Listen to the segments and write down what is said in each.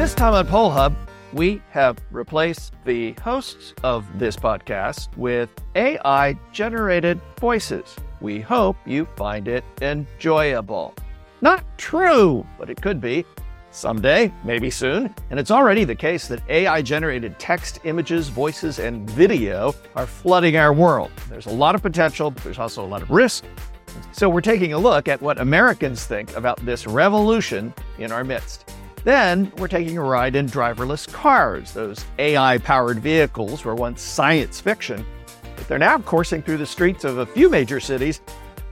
This time on Poll Hub, we have replaced the hosts of this podcast with AI generated voices. We hope you find it enjoyable. Not true, but it could be. Someday, maybe soon. And it's already the case that AI generated text, images, voices, and video are flooding our world. There's a lot of potential, but there's also a lot of risk. So we're taking a look at what Americans think about this revolution in our midst. Then we're taking a ride in driverless cars. Those AI powered vehicles were once science fiction, but they're now coursing through the streets of a few major cities,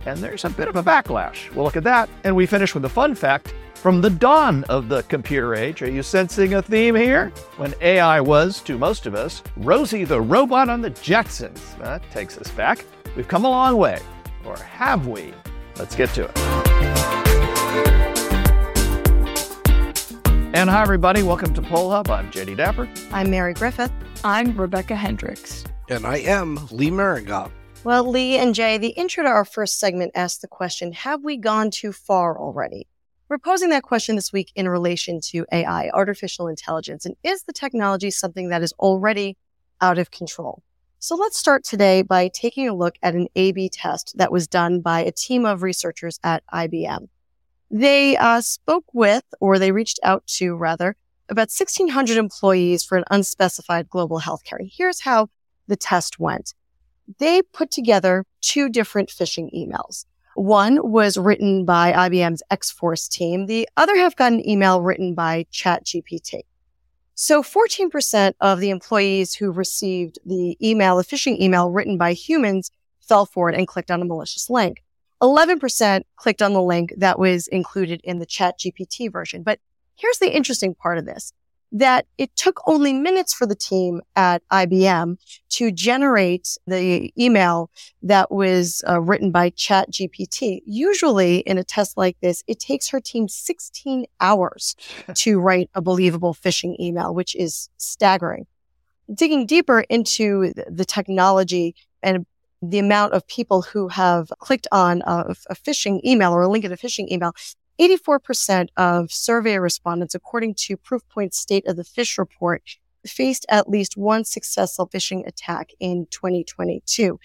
and there's a bit of a backlash. We'll look at that, and we finish with a fun fact from the dawn of the computer age, are you sensing a theme here? When AI was, to most of us, Rosie the robot on the Jetsons. That takes us back. We've come a long way. Or have we? Let's get to it. And hi, everybody. Welcome to Poll Hub. I'm Jay DeDapper. I'm Mary Griffith. I'm Rebecca Hendricks. And I am Lee Miringoff. Well, Lee and Jay, the intro to our first segment asked the question Have we gone too far already? We're posing that question this week in relation to AI, artificial intelligence, and is the technology something that is already out of control? So let's start today by taking a look at an A-B test that was done by a team of researchers at IBM. They uh, spoke with, or they reached out to rather, about 1600 employees for an unspecified global healthcare. Here's how the test went. They put together two different phishing emails. One was written by IBM's X-Force team. The other half got an email written by ChatGPT. So 14% of the employees who received the email, a phishing email written by humans, fell for it and clicked on a malicious link. 11% clicked on the link that was included in the ChatGPT version. But here's the interesting part of this that it took only minutes for the team at IBM to generate the email that was uh, written by ChatGPT. Usually in a test like this, it takes her team 16 hours to write a believable phishing email, which is staggering. Digging deeper into the technology and the amount of people who have clicked on a, a phishing email or a link in a phishing email 84% of survey respondents, according to Proofpoint's State of the Phish report, faced at least one successful phishing attack in 2022.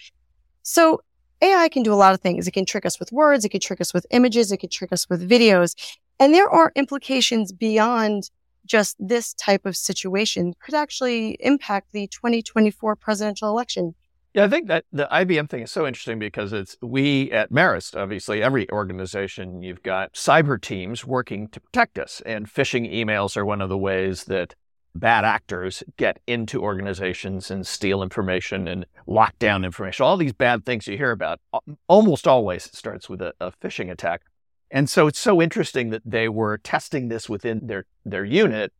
So AI can do a lot of things. It can trick us with words. It can trick us with images. It can trick us with videos. And there are implications beyond just this type of situation could actually impact the 2024 presidential election. Yeah, I think that the IBM thing is so interesting because it's we at Marist, obviously, every organization, you've got cyber teams working to protect us. And phishing emails are one of the ways that bad actors get into organizations and steal information and lock down information. All these bad things you hear about, almost always starts with a, a phishing attack. And so it's so interesting that they were testing this within their, their unit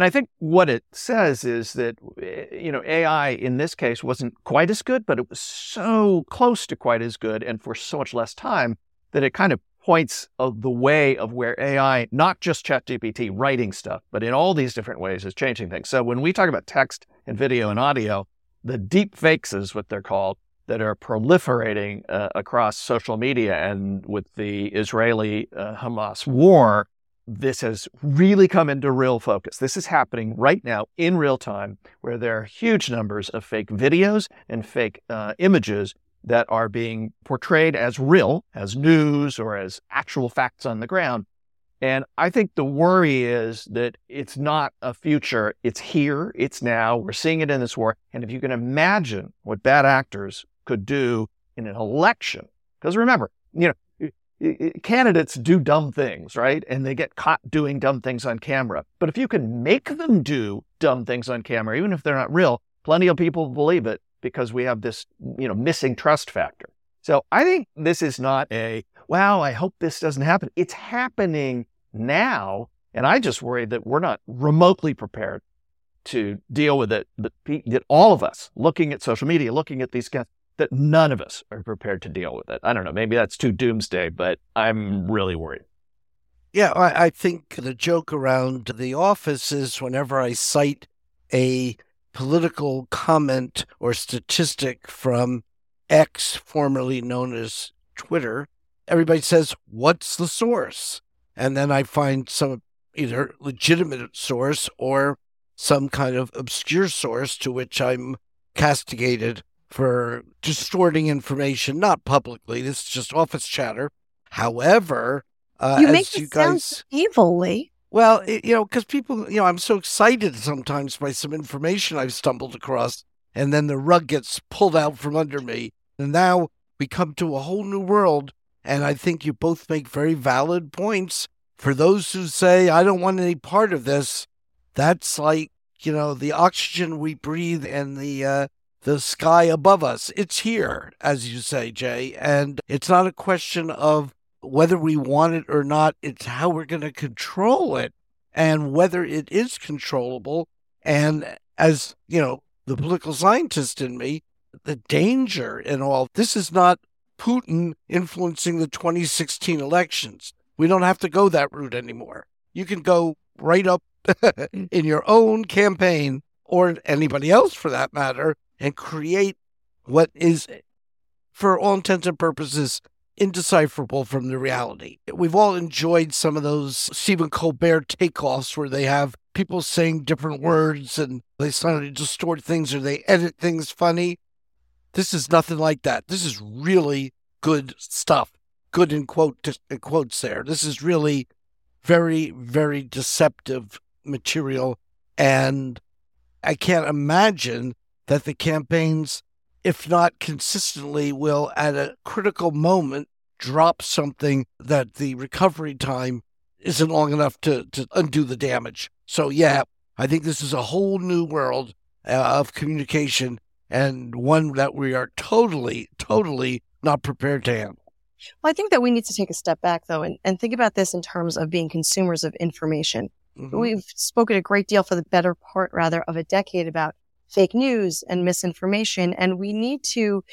and I think what it says is that, eh, you know, AI in this case wasn't quite as good, but it was so close to quite as good and for so much less time that it kind of points of the way of where AI, not just ChatGPT writing stuff, but in all these different ways is changing things. So when we talk about text and video and audio, the deep fakes is what they're called that are proliferating uh, across social media and with the Israeli uh, Hamas war, this has really come into real focus. This is happening right now in real time, where there are huge numbers of fake videos and fake uh, images that are being portrayed as real, as news, or as actual facts on the ground. And I think the worry is that it's not a future. It's here. It's now. We're seeing it in this war. And if you can imagine what bad actors could do in an election, because remember, you know, candidates do dumb things, right? And they get caught doing dumb things on camera. But if you can make them do dumb things on camera, even if they're not real, plenty of people believe it because we have this, you know, missing trust factor. So I think this is not a, wow, I hope this doesn't happen. It's happening now. And I just worry that we're not remotely prepared to deal with it. That, that all of us looking at social media, looking at these guys, that none of us are prepared to deal with it. I don't know. Maybe that's too doomsday, but I'm really worried. Yeah, I, I think the joke around the office is whenever I cite a political comment or statistic from X, formerly known as Twitter, everybody says, What's the source? And then I find some either legitimate source or some kind of obscure source to which I'm castigated for distorting information, not publicly. This is just office chatter. However, uh, you make you sound guys, evilly. well, it, you know, because people, you know, I'm so excited sometimes by some information I've stumbled across, and then the rug gets pulled out from under me, and now we come to a whole new world. And I think you both make very valid points. For those who say I don't want any part of this, that's like you know the oxygen we breathe and the uh, the sky above us. It's here, as you say, Jay, and it's not a question of whether we want it or not. It's how we're going to control it and whether it is controllable. And as you know, the political scientist in me, the danger in all this is not Putin influencing the 2016 elections. We don't have to go that route anymore. You can go right up in your own campaign or anybody else for that matter and create what is, for all intents and purposes, indecipherable from the reality. We've all enjoyed some of those Stephen Colbert takeoffs where they have people saying different words and they suddenly distort things or they edit things funny. This is nothing like that. This is really good stuff. Good in quote in quotes there. This is really very, very deceptive material. And I can't imagine that the campaigns, if not consistently, will at a critical moment drop something that the recovery time isn't long enough to, to undo the damage. So, yeah, I think this is a whole new world uh, of communication and one that we are totally, totally not prepared to handle. Well, I think that we need to take a step back, though, and, and think about this in terms of being consumers of information. Mhm. We've spoken a great deal for the better part, rather, of a decade about fake news and misinformation, and we need to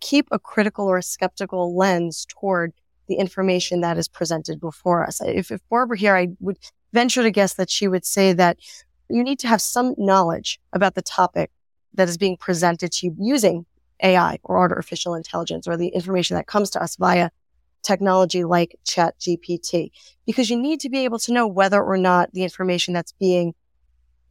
keep a critical or a skeptical lens toward the information that is presented before us. If, if Barbara here, I would venture to guess that she would say that you need to have some knowledge about the topic that is being presented to you using AI or artificial intelligence or the information that comes to us via technology like chat GPT, because you need to be able to know whether or not the information that's being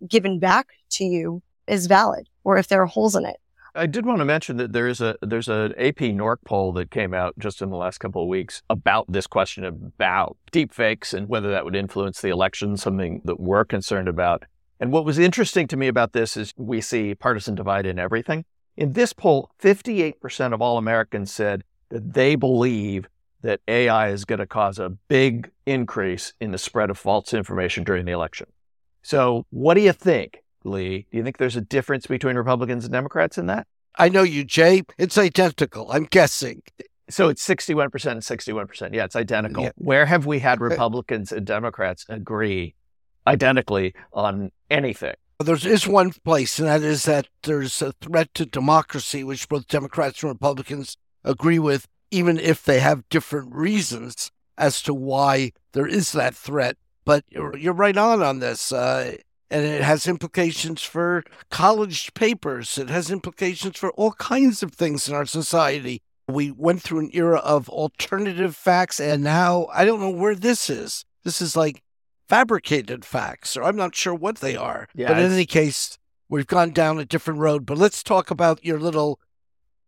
given back to you is valid or if there are holes in it. I did want to mention that there is a there's an AP NORC poll that came out just in the last couple of weeks about this question about deepfakes and whether that would influence the election, something that we're concerned about. And what was interesting to me about this is we see partisan divide in everything. In this poll, 58% of all Americans said that they believe that AI is going to cause a big increase in the spread of false information during the election. So, what do you think, Lee? Do you think there's a difference between Republicans and Democrats in that? I know you, Jay. It's identical. I'm guessing. So it's 61% and 61%. Yeah, it's identical. Yeah. Where have we had Republicans and Democrats agree identically on anything? There is this one place, and that is that there's a threat to democracy, which both Democrats and Republicans agree with, even if they have different reasons as to why there is that threat. But you're, you're right on on this. Uh, and it has implications for college papers. It has implications for all kinds of things in our society. We went through an era of alternative facts, and now I don't know where this is. This is like fabricated facts, or I'm not sure what they are. Yeah, but in any case, we've gone down a different road. But let's talk about your little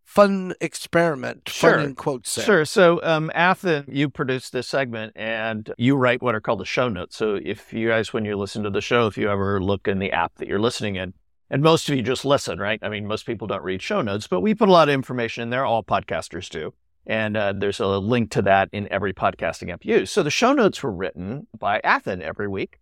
fun experiment, Sure. fun in quotes. there. Sure. So, um, Athen, you produce this segment and you write what are called the show notes. So, if you guys, when you listen to the show, if you ever look in the app that you're listening in, and most of you just listen, right? I mean, most people don't read show notes, but we put a lot of information in there. All podcasters do. And uh, there's a link to that in every podcasting app you use. So the show notes were written by Athen every week.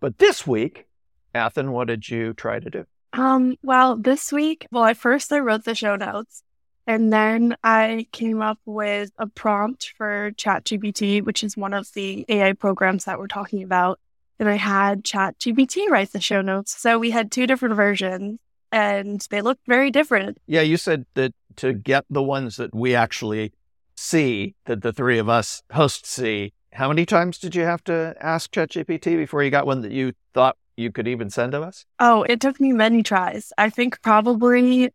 But this week, Athen, what did you try to do? Um, well, this week, well, at first I wrote the show notes and then I came up with a prompt for ChatGPT, which is one of the AI programs that we're talking about. And I had ChatGPT write the show notes. So we had two different versions and they looked very different. Yeah, you said that to get the ones that we actually see, that the three of us hosts see, how many times did you have to ask ChatGPT before you got one that you thought you could even send to us? Oh, it took me many tries. I think probably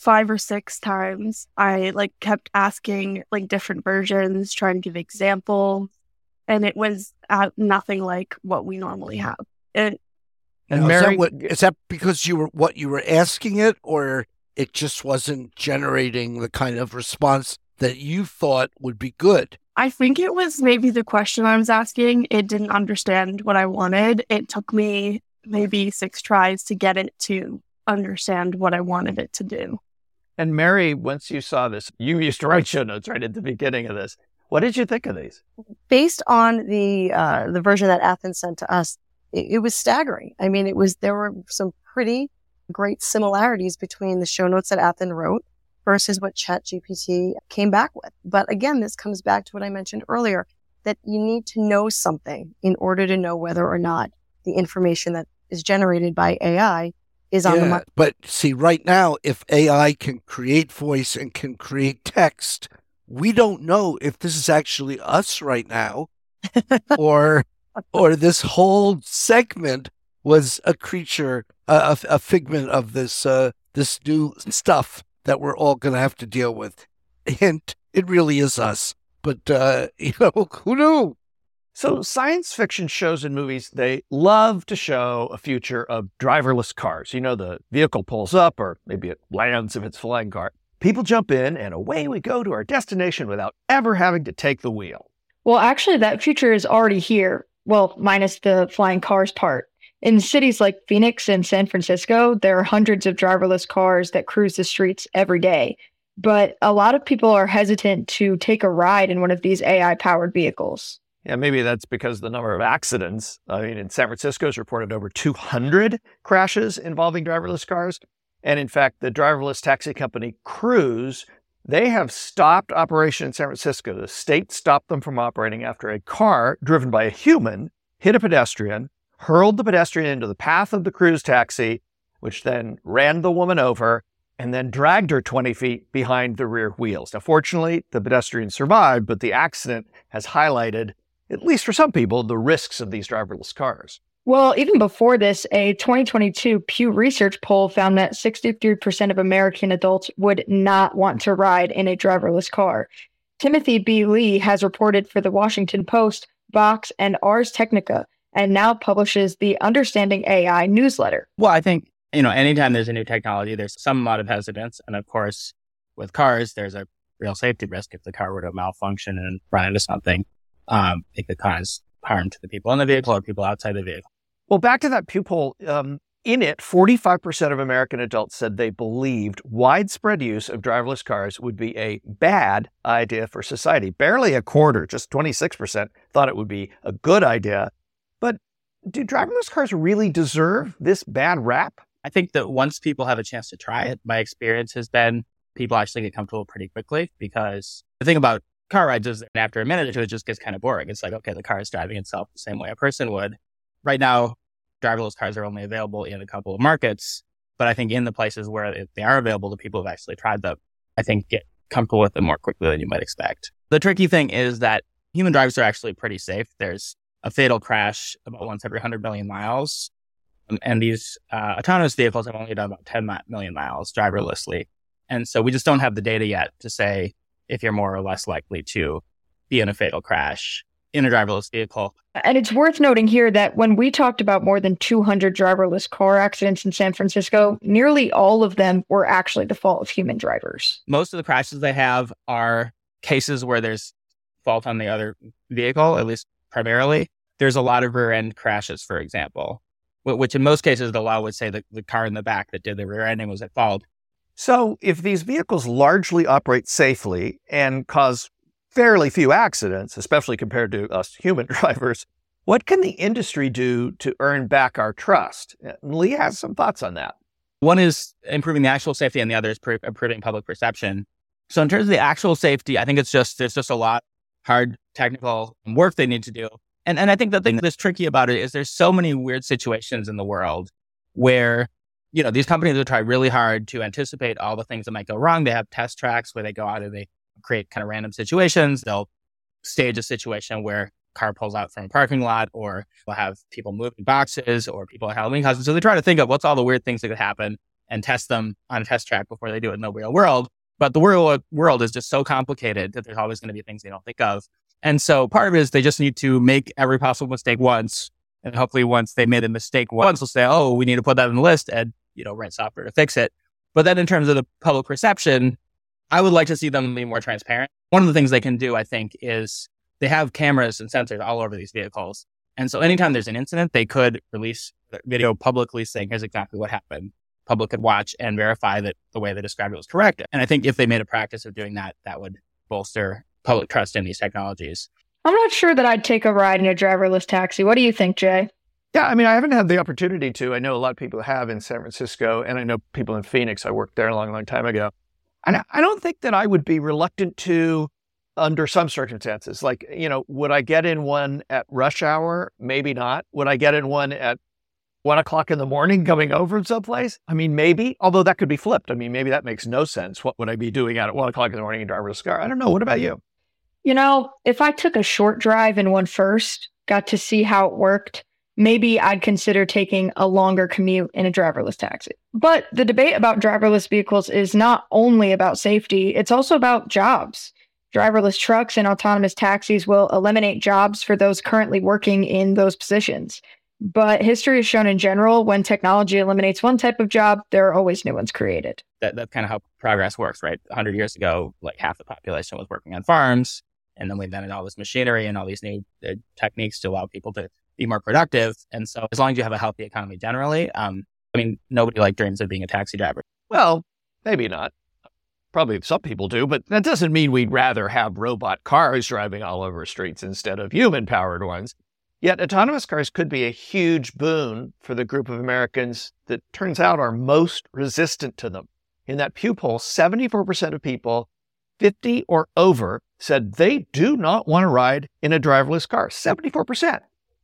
five or six times. I like kept asking like different versions, trying to give examples. and it was uh, nothing like what we normally have. It, And Now, Mary, is, that what, is that because you were what you were asking it, or it just wasn't generating the kind of response that you thought would be good? I think it was maybe the question I was asking. It didn't understand what I wanted. It took me maybe six tries to get it to understand what I wanted it to do. And Mary, once you saw this, you used to write show notes right at the beginning of this. What did you think of these? Based on the uh, the version that Athen sent to us, it, it was staggering. I mean, it was there were some pretty great similarities between the show notes that Athen wrote versus what ChatGPT came back with. But again, this comes back to what I mentioned earlier that you need to know something in order to know whether or not the information that is generated by AI is on the mark. But see, right now, if AI can create voice and can create text, we don't know if this is actually us right now, or or this whole segment was a creature, a, a, a figment of this uh, this new stuff that we're all going to have to deal with. Hint: it really is us. But uh, you know, who knew? So, science fiction shows and movies, they love to show a future of driverless cars. You know, the vehicle pulls up, or maybe it lands if it's a flying car. People jump in, and away we go to our destination without ever having to take the wheel. Well, actually, that future is already here. Well, minus the flying cars part. In cities like Phoenix and San Francisco, there are hundreds of driverless cars that cruise the streets every day. But a lot of people are hesitant to take a ride in one of these AI powered vehicles. Yeah, maybe that's because the number of accidents. I mean, in San Francisco has reported over 200 crashes involving driverless cars. And in fact, the driverless taxi company Cruise, they have stopped operation in San Francisco. The state stopped them from operating after a car driven by a human hit a pedestrian, hurled the pedestrian into the path of the Cruise taxi, which then ran the woman over and then dragged her 20 feet behind the rear wheels. Now, fortunately, the pedestrian survived, but the accident has highlighted at least for some people, the risks of these driverless cars. Well, even before this, a 2022 Pew Research poll found that 63% of American adults would not want to ride in a driverless car. Timothy B. Lee has reported for the Washington Post, Vox, and Ars Technica, and now publishes the Understanding AI newsletter. Well, I think, you know, anytime there's a new technology, there's some amount of hesitance. And of course, with cars, there's a real safety risk if the car were to malfunction and run into something. Um, it could cause harm to the people in the vehicle or people outside the vehicle. Well, back to that Pew poll. Um, in it, 45% of American adults said they believed widespread use of driverless cars would be a bad idea for society. Barely a quarter, just 26%, thought it would be a good idea. But do driverless cars really deserve this bad rap? I think that once people have a chance to try it, my experience has been people actually get comfortable pretty quickly because the thing about car rides is that after a minute or two, it just gets kind of boring. It's like, okay, the car is driving itself the same way a person would. Right now, driverless cars are only available in a couple of markets, but I think in the places where they are available, the people who've actually tried them, I think get comfortable with them more quickly than you might expect. The tricky thing is that human drivers are actually pretty safe. There's a fatal crash about once every 100 million miles. Um, And these uh, autonomous vehicles have only done about 10 million miles driverlessly. And so we just don't have the data yet to say if you're more or less likely to be in a fatal crash in a driverless vehicle. And it's worth noting here that when we talked about more than 200 driverless car accidents in San Francisco, nearly all of them were actually the fault of human drivers. Most of the crashes they have are cases where there's fault on the other vehicle, at least primarily. There's a lot of rear end crashes, for example, which in most cases the law would say that the car in the back that did the rear ending was at fault. So, if these vehicles largely operate safely and cause fairly few accidents, especially compared to us human drivers, what can the industry do to earn back our trust? And Lee has some thoughts on that. One is improving the actual safety, and the other is improving public perception. So, in terms of the actual safety, I think it's just there's just a lot hard technical work they need to do. And and I think the thing that's tricky about it is there's so many weird situations in the world where you know these companies will try really hard to anticipate all the things that might go wrong. They have test tracks where they go out and they create kind of random situations. They'll stage a situation where car pulls out from a parking lot or we'll have people moving boxes or people at Halloween costumes. So they try to think of what's all the weird things that could happen and test them on a test track before they do it in the real world. But the real world is just so complicated that there's always going to be things they don't think of. And so part of it is they just need to make every possible mistake once. And hopefully once they made a mistake once, they'll say, oh, we need to put that in the list and, you know, rent software to fix it. But then in terms of the public perception, I would like to see them be more transparent. One of the things they can do, I think, is they have cameras and sensors all over these vehicles. And so anytime there's an incident, they could release video publicly saying, here's exactly what happened. Public could watch and verify that the way they described it was correct. And I think if they made a practice of doing that, that would bolster public trust in these technologies. I'm not sure that I'd take a ride in a driverless taxi. What do you think, Jay? Yeah, I mean, I haven't had the opportunity to. I know a lot of people have in San Francisco, and I know people in Phoenix. I worked there a long, long time ago. And I don't think that I would be reluctant to under some circumstances. Like, you know, would I get in one at rush hour? Maybe not. Would I get in one at one o'clock in the morning coming over from someplace? I mean, maybe, although that could be flipped. I mean, maybe that makes no sense. What would I be doing out at one o'clock in the morning in driverless car? I don't know. What about you? You know, if I took a short drive in one first, got to see how it worked, maybe I'd consider taking a longer commute in a driverless taxi. But the debate about driverless vehicles is not only about safety, it's also about jobs. Driverless trucks and autonomous taxis will eliminate jobs for those currently working in those positions. But history has shown in general, when technology eliminates one type of job, there are always new ones created. That, that's kind of how progress works, right? 100 years ago, like half the population was working on farms. And then we invented all this machinery and all these new uh, techniques to allow people to be more productive. And so, as long as you have a healthy economy generally, um, I mean, nobody like dreams of being a taxi driver. Well, maybe not. Probably some people do, but that doesn't mean we'd rather have robot cars driving all over streets instead of human powered ones. Yet, autonomous cars could be a huge boon for the group of Americans that turns out are most resistant to them. In that Pew poll, 74% of people 50 or over said they do not want to ride in a driverless car. 74%.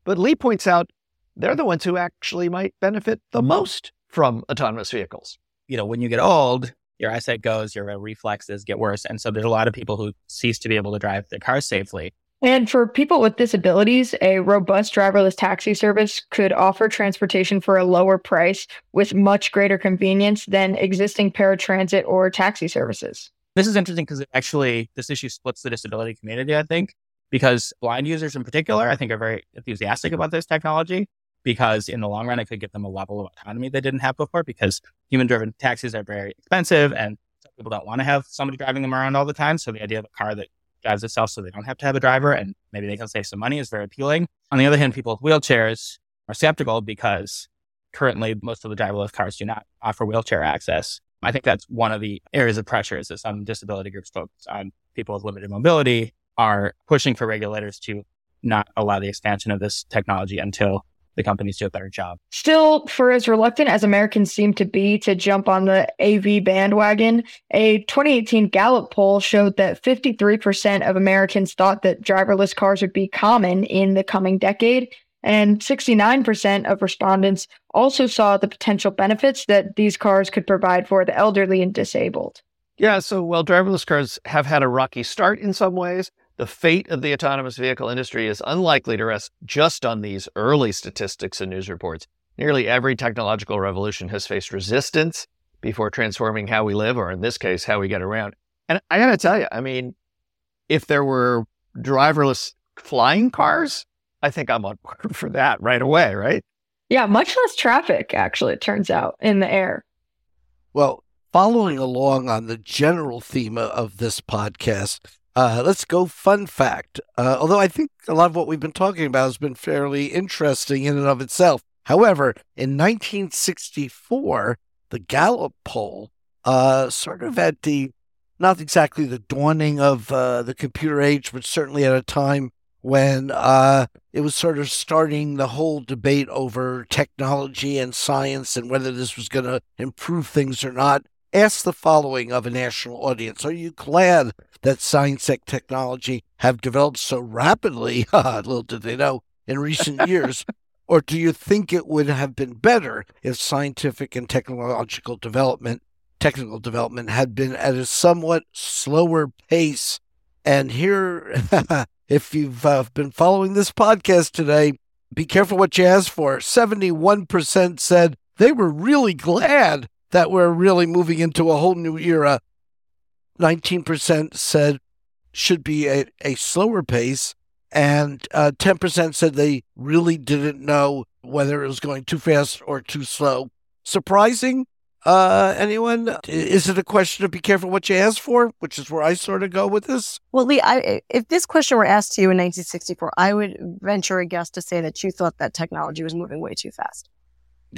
But Lee points out they're the ones who actually might benefit the most from autonomous vehicles. You know, when you get old, your eyesight goes, your reflexes get worse. And so there's a lot of people who cease to be able to drive their cars safely. And for people with disabilities, a robust driverless taxi service could offer transportation for a lower price with much greater convenience than existing paratransit or taxi services. This is interesting because actually, this issue splits the disability community, I think, because blind users in particular, I think, are very enthusiastic about this technology because in the long run, it could give them a level of autonomy they didn't have before because human driven taxis are very expensive and people don't want to have somebody driving them around all the time. So the idea of a car that drives itself so they don't have to have a driver and maybe they can save some money is very appealing. On the other hand, people with wheelchairs are skeptical because currently most of the driverless cars do not offer wheelchair access. I think that's one of the areas of pressure is that some disability groups focus on people with limited mobility are pushing for regulators to not allow the expansion of this technology until the companies do a better job. Still, for as reluctant as Americans seem to be to jump on the AV bandwagon, a 2018 Gallup poll showed that 53% of Americans thought that driverless cars would be common in the coming decade, and 69% of respondents also saw the potential benefits that these cars could provide for the elderly and disabled. Yeah, so while driverless cars have had a rocky start in some ways, the fate of the autonomous vehicle industry is unlikely to rest just on these early statistics and news reports. Nearly every technological revolution has faced resistance before transforming how we live, or in this case, how we get around. And I got to tell you, I mean, if there were driverless flying cars, I think I'm on board for that right away, right? Yeah, much less traffic, actually, it turns out, in the air. Well, following along on the general theme of this podcast, uh, let's go fun fact. Uh, although I think a lot of what we've been talking about has been fairly interesting in and of itself. However, in 1964, the Gallup poll, uh, sort of at the, not exactly the dawning of uh, the computer age, but certainly at a time when uh, it was sort of starting the whole debate over technology and science and whether this was going to improve things or not, asked the following of a national audience Are you glad that science and technology have developed so rapidly? Little did they know in recent years. Or do you think it would have been better if scientific and technological development, technical development, had been at a somewhat slower pace? And here If you've uh, been following this podcast today, be careful what you ask for. 71% said they were really glad that we're really moving into a whole new era. 19% said should be at a slower pace. And uh, 10% said they really didn't know whether it was going too fast or too slow. Surprising? Uh, anyone? Is it a question of be careful what you ask for, which is where I sort of go with this? Well, Lee, I, if this question were asked to you in 1964, I would venture a guess to say that you thought that technology was moving way too fast.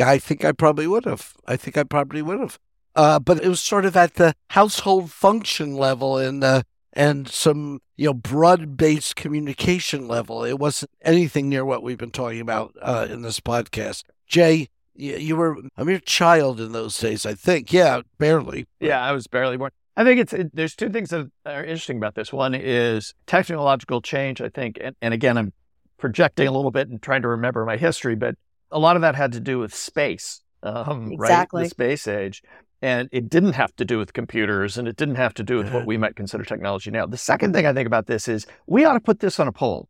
I think I probably would have. I think I probably would have. Uh, but it was sort of at the household function level and uh, and some you know broad based communication level. It wasn't anything near what we've been talking about uh, in this podcast. Jay, you were a mere child in those days, I think. Yeah, barely. Yeah, I was barely born. I think it's it, there's two things that are interesting about this. One is technological change. I think, and, and again, I'm projecting a little bit and trying to remember my history, but a lot of that had to do with space, um, exactly. right? The space age. And it didn't have to do with computers and it didn't have to do with what we might consider technology now. The second thing I think about this is we ought to put this on a poll.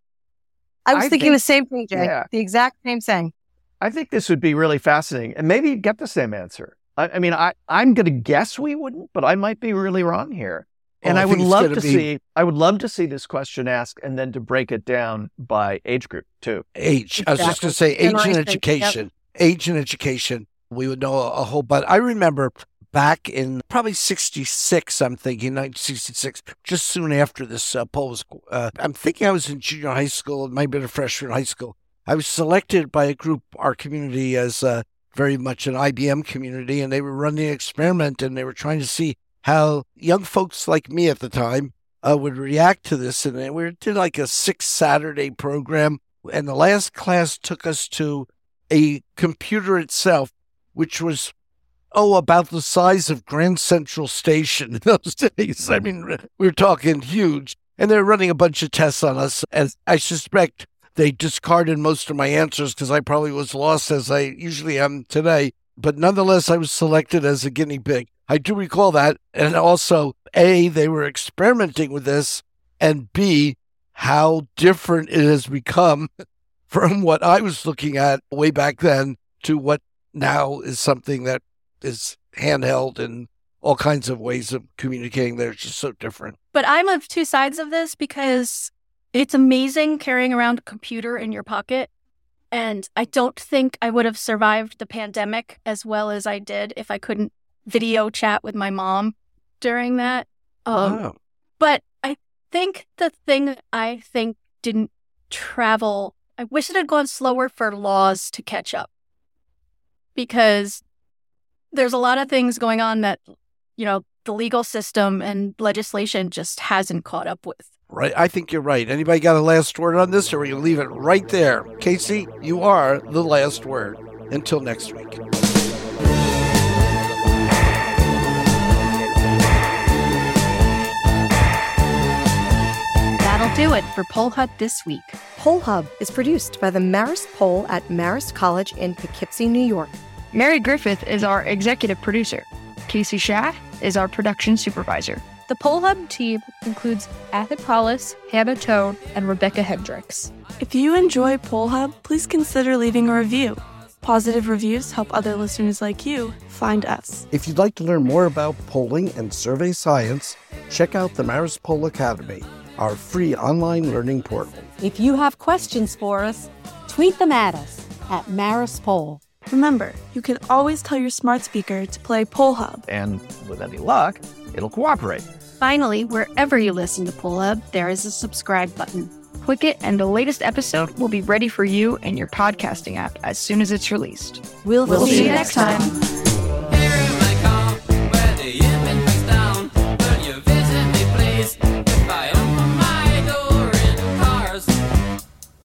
I was I thinking think, the same thing, Jay. Yeah. The exact same thing. I think this would be really fascinating and maybe get the same answer. I, I mean, I, I'm going to guess we wouldn't, but I might be really wrong here. And I, I would love to be... see, I would love to see this question asked and then to break it down by age group too. Age. Exactly. I was just going to say age and education. Yep. Age and education. We would know a, a whole, but I remember back in probably 66, I'm thinking 1966, just soon after this uh, poll was, uh, I'm thinking I was in junior high school, it might have been a freshman in high school. I was selected by a group, our community, as uh, very much an IBM community, and they were running an experiment and they were trying to see how young folks like me at the time uh, would react to this. And we did like a six Saturday program, and the last class took us to a computer itself, which was oh, about the size of Grand Central Station in those days. I mean, we were talking huge. And they're running a bunch of tests on us. As I suspect they discarded most of my answers because I probably was lost as I usually am today. But nonetheless, I was selected as a guinea pig. I do recall that. And also, A, they were experimenting with this, and B, how different it has become from what I was looking at way back then to what now is something that is handheld and all kinds of ways of communicating They're just so different. But I'm of two sides of this because it's amazing carrying around a computer in your pocket. And I don't think I would have survived the pandemic as well as I did if I couldn't video chat with my mom during that. Um, oh. But I think the thing I think didn't travel, I wish it had gone slower for laws to catch up because there's a lot of things going on that, you know, the legal system and legislation just hasn't caught up with. Right. I think you're right. Anybody got a last word on this, or we leave it right there? Casey, you are the last word. Until next week. Do it for Poll Hub this week. Poll Hub is produced by the Marist Poll at Marist College in Poughkeepsie, New York. Mary Griffith is our executive producer. Casey Schaff is our production supervisor. The Poll Hub team includes Athen Hollis, Hannah Tone, and Rebecca Hendricks. If you enjoy Poll Hub, please consider leaving a review. Positive reviews help other listeners like you find us. If you'd like to learn more about polling and survey science, check out the Marist Poll Academy, our free online learning portal. If you have questions for us, tweet them at us at Marist Poll. Remember, you can always tell your smart speaker to play Poll Hub. And with any luck, it'll cooperate. Finally, wherever you listen to Poll Hub, there is a subscribe button. Click it, and the latest episode will be ready for you in your podcasting app as soon as it's released. We'll, we'll see, see you next time. time.